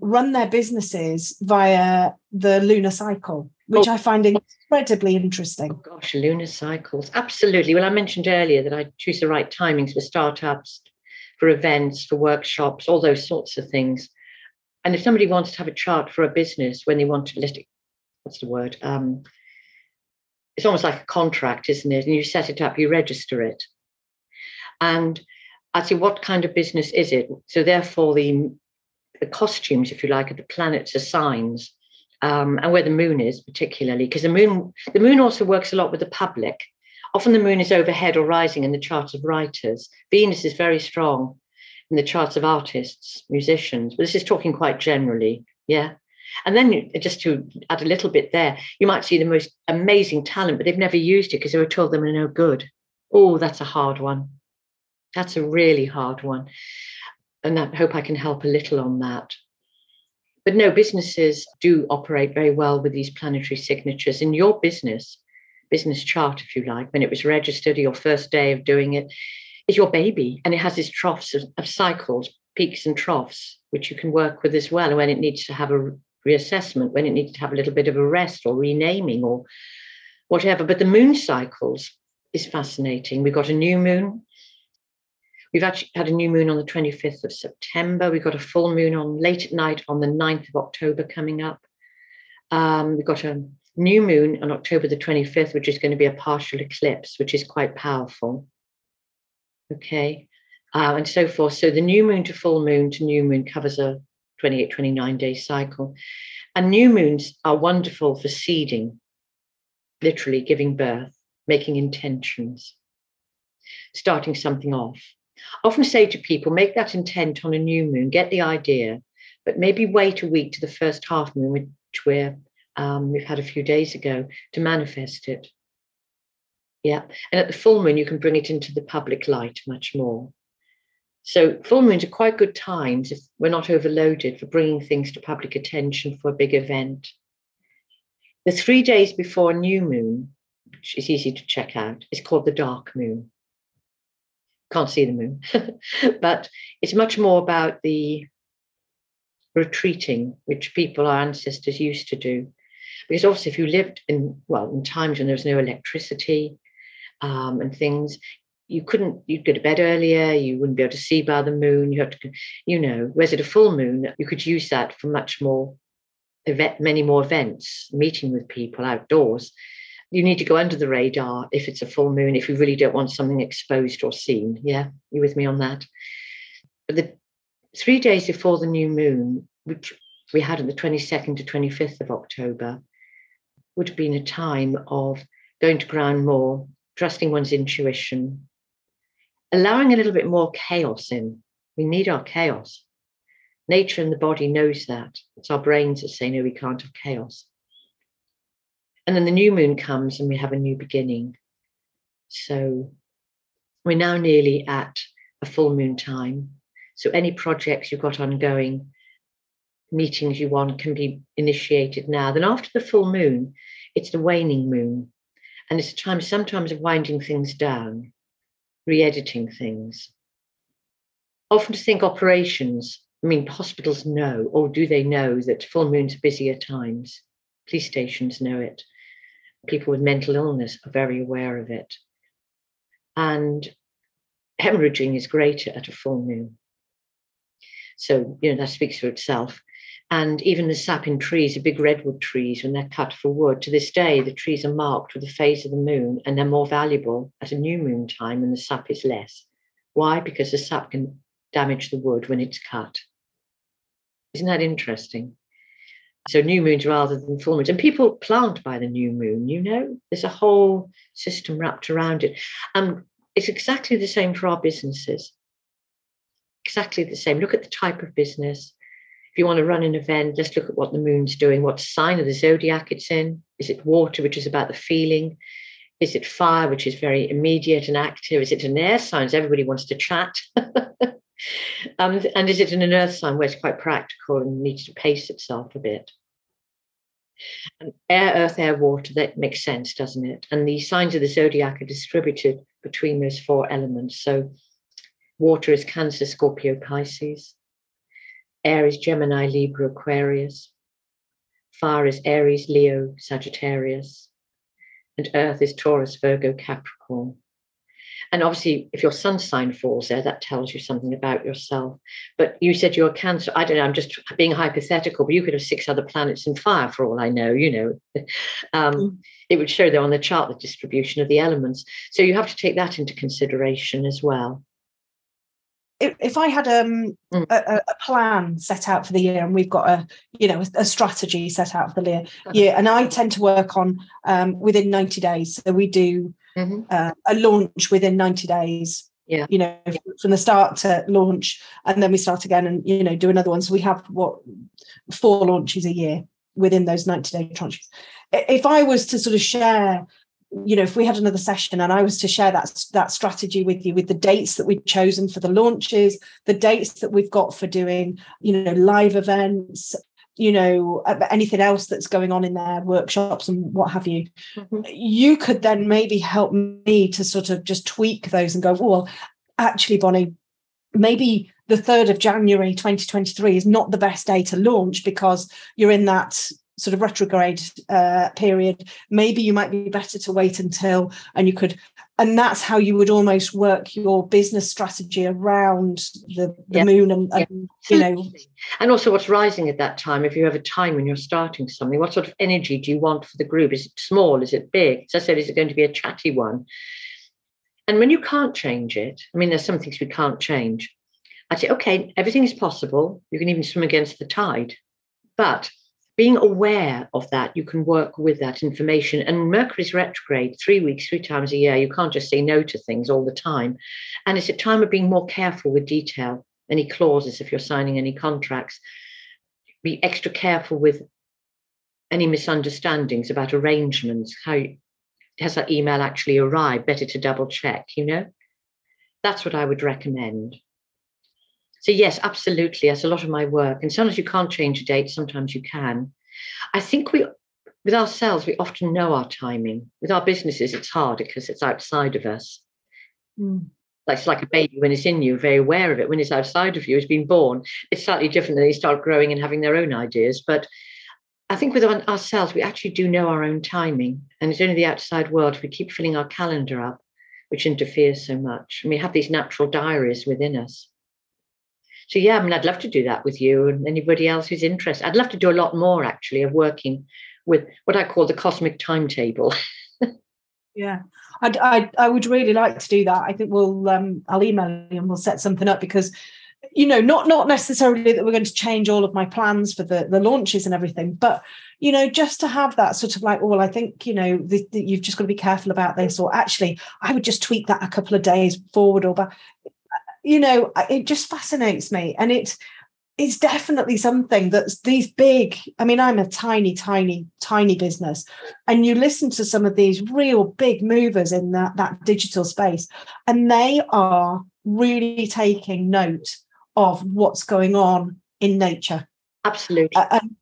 run their businesses via the lunar cycle, which oh. I find incredibly interesting. Oh gosh, lunar cycles. Absolutely. Well, I mentioned earlier that I choose the right timings for startups, for events, for workshops, all those sorts of things. And if somebody wants to have a chart for a business when they want to list it, what's the word? Um, it's almost like a contract, isn't it? And you set it up, you register it. And I say, what kind of business is it? So therefore, the the costumes, if you like, of the planets as signs, um, and where the moon is particularly, because the moon the moon also works a lot with the public. Often the moon is overhead or rising in the charts of writers. Venus is very strong in the charts of artists, musicians. But this is talking quite generally, yeah. And then just to add a little bit there, you might see the most amazing talent, but they've never used it because they were told they were no good. Oh, that's a hard one. That's a really hard one and I hope I can help a little on that. But no, businesses do operate very well with these planetary signatures. In your business, business chart, if you like, when it was registered, your first day of doing it, is your baby. And it has these troughs of, of cycles, peaks and troughs, which you can work with as well. And when it needs to have a reassessment, when it needs to have a little bit of a rest or renaming or whatever. But the moon cycles is fascinating. We've got a new moon, We've actually had a new moon on the 25th of September. We've got a full moon on late at night on the 9th of October coming up. Um, we've got a new moon on October the 25th, which is going to be a partial eclipse, which is quite powerful. Okay. Uh, and so forth. So the new moon to full moon to new moon covers a 28, 29 day cycle. And new moons are wonderful for seeding, literally giving birth, making intentions, starting something off. I often say to people, make that intent on a new moon, get the idea, but maybe wait a week to the first half moon, which we're um, we've had a few days ago, to manifest it. Yeah. And at the full moon, you can bring it into the public light much more. So full moons are quite good times if we're not overloaded for bringing things to public attention for a big event. The three days before a new moon, which is easy to check out, is called the dark moon. Can't see the moon, but it's much more about the retreating, which people, our ancestors, used to do. Because obviously, if you lived in, well, in times when there was no electricity um, and things, you couldn't you'd go to bed earlier you wouldn't be able to see by the moon you had to you know whereas at a full moon you could use that for much more event many more events meeting with people outdoors you need to go under the radar if it's a full moon if you really don't want something exposed or seen yeah you with me on that but the three days before the new moon which we had on the 22nd to 25th of october would have been a time of going to ground more trusting one's intuition allowing a little bit more chaos in. We need our chaos. Nature and the body knows that. It's our brains that say, no, we can't have chaos. And then the new moon comes and we have a new beginning. So we're now nearly at a full moon time. So any projects you've got ongoing, meetings you want can be initiated now. Then after the full moon, it's the waning moon. And it's a time sometimes of winding things down re editing things. Often to think operations, I mean, hospitals know, or do they know that full moons are busier times? Police stations know it. People with mental illness are very aware of it. And hemorrhaging is greater at a full moon. So, you know, that speaks for itself. And even the sap in trees, the big redwood trees, when they're cut for wood, to this day, the trees are marked with the phase of the moon and they're more valuable at a new moon time when the sap is less. Why? Because the sap can damage the wood when it's cut. Isn't that interesting? So new moons rather than full moons. And people plant by the new moon, you know, there's a whole system wrapped around it. And it's exactly the same for our businesses. Exactly the same. Look at the type of business, if you want to run an event, let's look at what the moon's doing. What sign of the zodiac it's in? Is it water, which is about the feeling? Is it fire, which is very immediate and active? Is it an air sign? Everybody wants to chat. um, and is it in an earth sign where it's quite practical and needs to pace itself a bit? And air, earth, air, water, that makes sense, doesn't it? And the signs of the zodiac are distributed between those four elements. So water is Cancer, Scorpio, Pisces. Air is Gemini, Libra, Aquarius. Fire is Aries, Leo, Sagittarius. And Earth is Taurus, Virgo, Capricorn. And obviously, if your sun sign falls there, that tells you something about yourself. But you said you're Cancer. I don't know, I'm just being hypothetical, but you could have six other planets in fire for all I know, you know. um, mm. It would show there on the chart the distribution of the elements. So you have to take that into consideration as well if, I had um, mm. a, a, plan set out for the year, and we've got a you know a, strategy set out for the year, year, and I tend to work on um, within ninety days. So we do mm-hmm. uh, a launch within ninety days. Yeah, you know, from the start to launch, and then we start again, and you know, do another one. So we have what four launches a year within those ninety day tranches. If I was to sort of share you know if we had another session and i was to share that that strategy with you with the dates that we've chosen for the launches the dates that we've got for doing you know live events you know anything else that's going on in their workshops and what have you mm-hmm. you could then maybe help me to sort of just tweak those and go well actually bonny maybe the 3rd of january 2023 is not the best day to launch because you're in that sort of retrograde uh, period, maybe you might be better to wait until, and you could, and that's how you would almost work your business strategy around the, the yeah. moon and, and you know. And also, what's rising at that time? If you have a time when you're starting something, what sort of energy do you want for the group? Is it small? Is it big? As I said, is it going to be a chatty one? And when you can't change it, I mean, there's some things we can't change. I'd say, okay, everything is possible. You can even swim against the tide. But being aware of that, you can work with that information. And Mercury's retrograde three weeks, three times a year. You can't just say no to things all the time. And it's a time of being more careful with detail, any clauses if you're signing any contracts. Be extra careful with any misunderstandings about arrangements. How has that email actually arrived? Better to double check, you know? That's what I would recommend. So, yes, absolutely. That's a lot of my work. And sometimes you can't change a date, sometimes you can. I think we, with ourselves, we often know our timing. With our businesses, it's hard because it's outside of us. Mm. Like it's like a baby when it's in you, very aware of it. When it's outside of you, it's been born. It's slightly different. They start growing and having their own ideas. But I think with ourselves, we actually do know our own timing. And it's only the outside world, we keep filling our calendar up, which interferes so much. And we have these natural diaries within us so yeah, I mean, I'd love to do that with you and anybody else who's interested. I'd love to do a lot more actually of working with what I call the cosmic timetable. yeah, I'd, I I would really like to do that. I think we'll um, I'll email you and we'll set something up because you know not not necessarily that we're going to change all of my plans for the the launches and everything but you know just to have that sort of like well i think you know the, the, you've just got to be careful about this or actually i would just tweak that a couple of days forward or back you know, it just fascinates me. And it's it's definitely something that's these big. I mean, I'm a tiny, tiny, tiny business. And you listen to some of these real big movers in that, that digital space, and they are really taking note of what's going on in nature. Absolutely. Uh, and,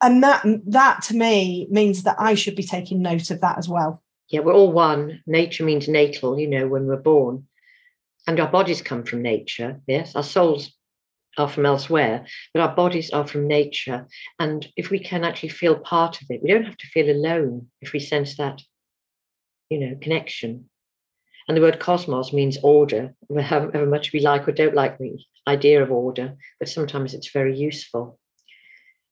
and that that to me means that I should be taking note of that as well. Yeah, we're all one. Nature means natal, you know, when we're born and our bodies come from nature. Yes, our souls are from elsewhere, but our bodies are from nature. And if we can actually feel part of it, we don't have to feel alone if we sense that, you know, connection. And the word cosmos means order, however much we like or don't like the idea of order, but sometimes it's very useful.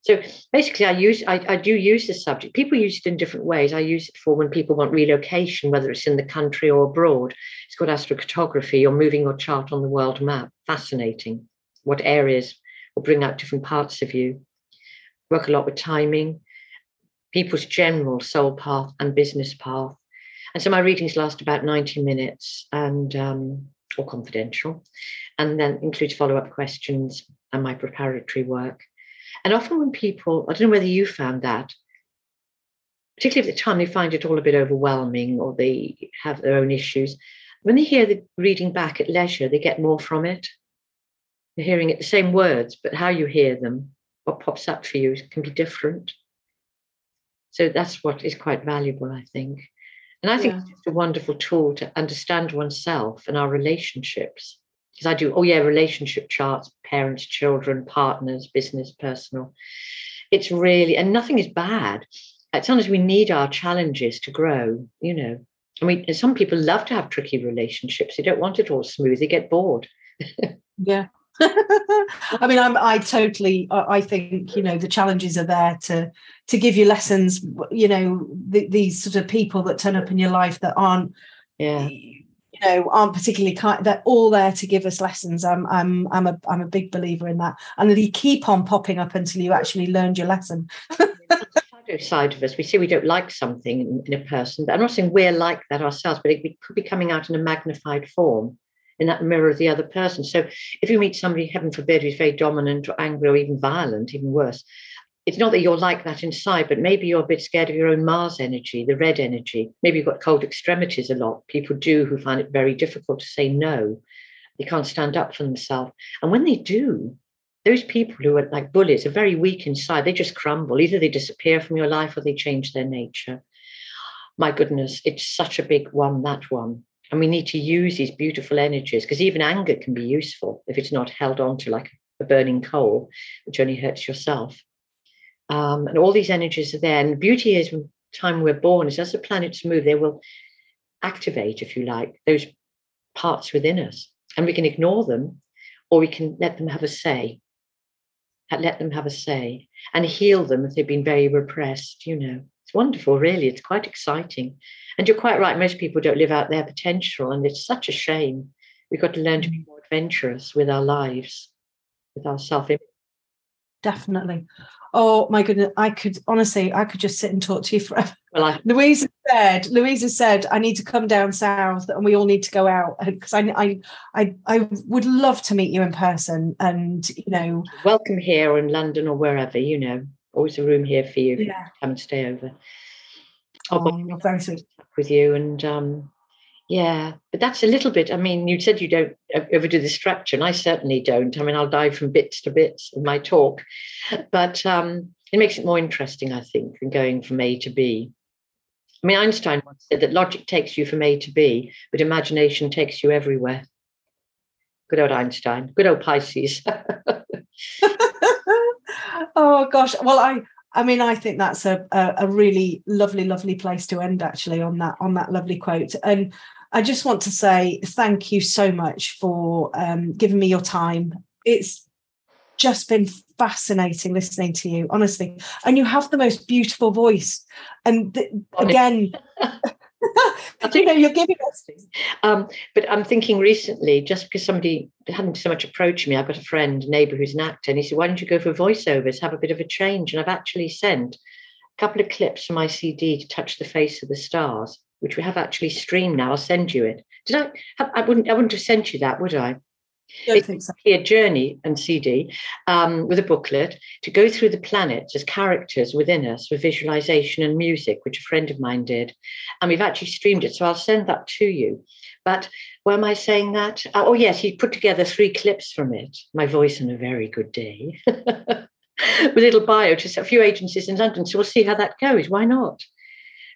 So basically, I use I, I, do use this subject. People use it in different ways. I use it for when people want relocation, whether it's in the country or abroad. It's called astrocartography. You're moving your chart on the world map. Fascinating. What areas will bring out different parts of you. Work a lot with timing, people's general soul path and business path. And so my readings last about 90 minutes and um, or confidential, and then includes follow-up questions and my preparatory work. And often when people, I don't know whether you found that, particularly at the time they find it all a bit overwhelming or they have their own issues, when they hear the reading back at leisure, they get more from it. They're hearing it the same words, but how you hear them, what pops up for you can be different. So that's what is quite valuable, I think. And I think yeah. it's a wonderful tool to understand oneself and our relationships because I do, oh yeah, relationship charts, parents, children, partners, business, personal. It's really, and nothing is bad. At times we need our challenges to grow, you know. I mean, some people love to have tricky relationships. They don't want it all smooth. They get bored. yeah. I mean, I'm, I totally, I think, you know, the challenges are there to, to give you lessons, you know, the, these sort of people that turn up in your life that aren't, yeah you know aren't particularly kind they're all there to give us lessons. I'm i'm i'm a i'm a big believer in that. And they keep on popping up until you actually learned your lesson. Shadow side of us we see we don't like something in, in, a person but i'm not saying we're like that ourselves but it could be coming out in a magnified form in that mirror of the other person. So if you meet somebody heaven forbid who's very dominant or angry or even violent even worse it's not that you're like that inside, but maybe you're a bit scared of your own Mars energy, the red energy. Maybe you've got cold extremities a lot. People do who find it very difficult to say no. They can't stand up for themselves. And when they do, those people who are like bullies are very weak inside. They just crumble. Either they disappear from your life or they change their nature. My goodness, it's such a big one, that one. And we need to use these beautiful energies because even anger can be useful if it's not held on to like a burning coal, which only hurts yourself. Um, and all these energies are there. And the beauty is, when time we're born, is as the planets move, they will activate, if you like, those parts within us. And we can ignore them or we can let them have a say. Let them have a say and heal them if they've been very repressed, you know. It's wonderful, really. It's quite exciting. And you're quite right, most people don't live out their potential, and it's such a shame. We've got to learn to be mm. more adventurous with our lives, with our self image. Definitely. Oh my goodness, I could honestly, I could just sit and talk to you forever. Well, I, Louisa said, Louisa said, I need to come down south and we all need to go out because I, I, I, I would love to meet you in person and you know, welcome here in London or wherever you know always a room here for you. Yeah. Come and stay over. Oh, very sweet. With you and um, yeah, but that's a little bit. I mean, you said you don't overdo the structure, and I certainly don't. I mean, I'll dive from bits to bits in my talk, but um, it makes it more interesting, I think, than going from A to B. I mean, Einstein once said that logic takes you from A to B, but imagination takes you everywhere. Good old Einstein. Good old Pisces. oh gosh well i i mean i think that's a, a, a really lovely lovely place to end actually on that on that lovely quote and i just want to say thank you so much for um, giving me your time it's just been fascinating listening to you honestly and you have the most beautiful voice and th- again you know, you're giving us. Um, but I'm thinking recently, just because somebody hadn't so much approached me, I've got a friend, neighbour who's an actor, and he said, "Why don't you go for voiceovers? Have a bit of a change." And I've actually sent a couple of clips from my CD to touch the face of the stars, which we have actually streamed now. I'll send you it. Did I? I wouldn't. I wouldn't have sent you that, would I? it's so. a journey and CD um, with a booklet to go through the planets as characters within us with visualization and music, which a friend of mine did. And we've actually streamed it. So I'll send that to you. But why am I saying that? Uh, oh, yes, he put together three clips from it. My voice on a very good day. with a little bio, just a few agencies in London. So we'll see how that goes. Why not?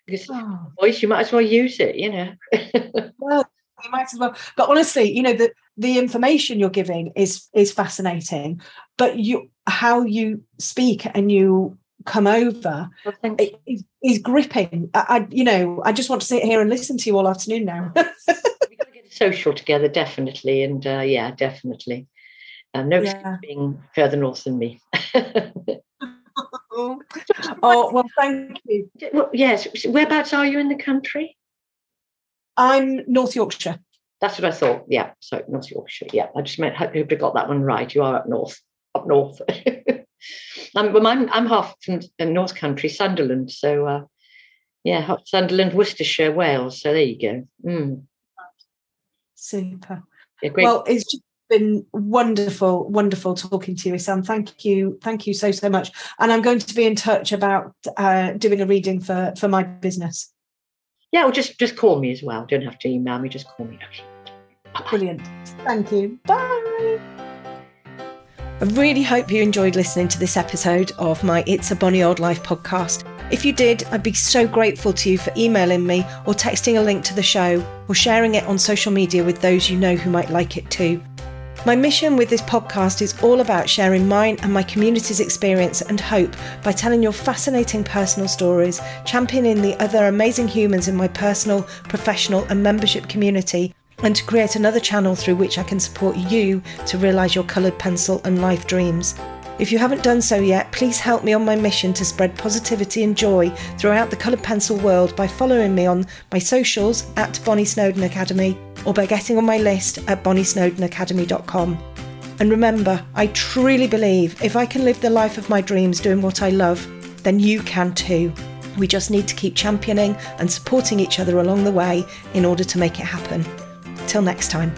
Because oh. voice, you might as well use it, you know. well, you might as well. But honestly, you know, the the information you're giving is is fascinating, but you how you speak and you come over well, is, is, gripping. I, I, you know, I just want to sit here and listen to you all afternoon now. We've got to get social together, definitely, and uh, yeah, definitely. Um, no yeah. being further north than me. oh well, thank you. Well, yes, whereabouts are you in the country? I'm North Yorkshire. That's what I thought. Yeah, so North Yorkshire. Yeah, I just meant hope you got that one right. You are up north, up north. I'm, well, I'm I'm half from North Country, Sunderland. So uh, yeah, Sunderland, Worcestershire, Wales. So there you go. Mm. Super. Yeah, well, it's just been wonderful, wonderful talking to you, Ysanne. Thank you, thank you so so much. And I'm going to be in touch about uh, doing a reading for for my business. Yeah, well, just just call me as well. Don't have to email me. Just call me. Brilliant. Thank you. Bye. I really hope you enjoyed listening to this episode of my It's a Bonny Old Life podcast. If you did, I'd be so grateful to you for emailing me or texting a link to the show or sharing it on social media with those you know who might like it too. My mission with this podcast is all about sharing mine and my community's experience and hope by telling your fascinating personal stories, championing the other amazing humans in my personal, professional, and membership community, and to create another channel through which I can support you to realise your coloured pencil and life dreams. If you haven't done so yet, please help me on my mission to spread positivity and joy throughout the coloured pencil world by following me on my socials at Bonny Snowdon Academy or by getting on my list at bonnysnowdonacademy.com. And remember, I truly believe if I can live the life of my dreams doing what I love, then you can too. We just need to keep championing and supporting each other along the way in order to make it happen. Till next time.